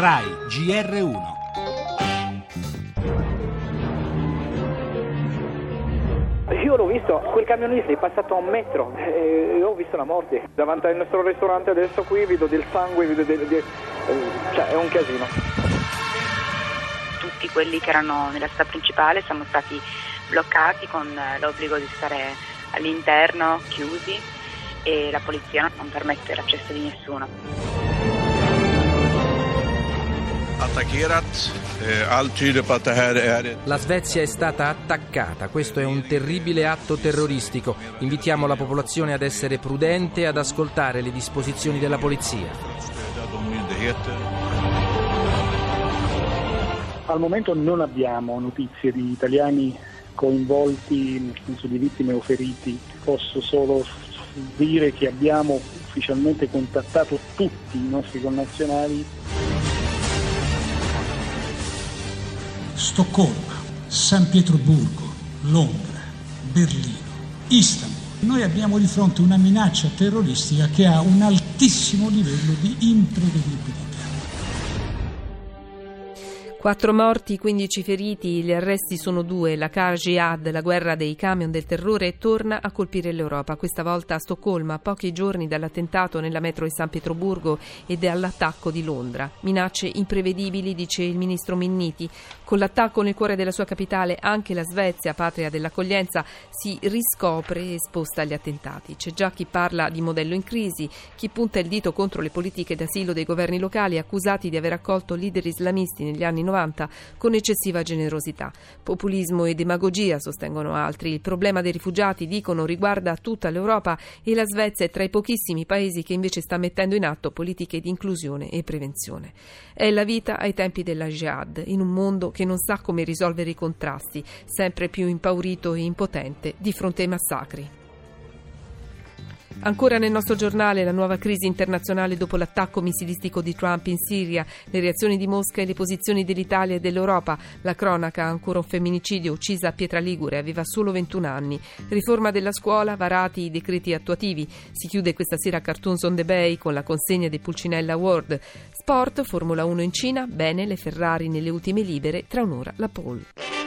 RAI GR1 Io l'ho visto, quel camionista è passato a un metro e ho visto la morte. Davanti al nostro ristorante adesso qui vedo del sangue, vedo del, del, cioè è un casino. Tutti quelli che erano nella strada principale siamo stati bloccati con l'obbligo di stare all'interno, chiusi e la polizia non permette l'accesso di nessuno. Eh, la Svezia è stata attaccata, questo è un terribile atto terroristico. Invitiamo la popolazione ad essere prudente e ad ascoltare le disposizioni della polizia. Al momento non abbiamo notizie di italiani coinvolti, nel senso di vittime o feriti. Posso solo dire che abbiamo ufficialmente contattato tutti i nostri connazionali Stoccolma, San Pietroburgo, Londra, Berlino, Istanbul. Noi abbiamo di fronte una minaccia terroristica che ha un altissimo livello di imprevedibilità. Quattro morti, 15 feriti, gli arresti sono due. La Car Jihad, la guerra dei camion del terrore, torna a colpire l'Europa, questa volta a Stoccolma, pochi giorni dall'attentato nella metro di San Pietroburgo e dall'attacco di Londra. Minacce imprevedibili, dice il ministro Minniti. Con l'attacco nel cuore della sua capitale, anche la Svezia, patria dell'accoglienza, si riscopre esposta agli attentati. C'è già chi parla di modello in crisi, chi punta il dito contro le politiche d'asilo dei governi locali accusati di aver accolto leader islamisti negli anni 90 con eccessiva generosità. Populismo e demagogia, sostengono altri. Il problema dei rifugiati, dicono, riguarda tutta l'Europa e la Svezia è tra i pochissimi paesi che invece sta mettendo in atto politiche di inclusione e prevenzione. È la vita ai tempi della jihad, in un mondo che non sa come risolvere i contrasti, sempre più impaurito e impotente di fronte ai massacri. Ancora nel nostro giornale la nuova crisi internazionale dopo l'attacco missilistico di Trump in Siria, le reazioni di Mosca e le posizioni dell'Italia e dell'Europa. La cronaca, ancora un femminicidio, uccisa a Pietra Ligure, aveva solo 21 anni. Riforma della scuola, varati i decreti attuativi. Si chiude questa sera Cartoons on the Bay con la consegna dei Pulcinella Award. Sport, Formula 1 in Cina, bene le Ferrari nelle ultime libere, tra un'ora la pole.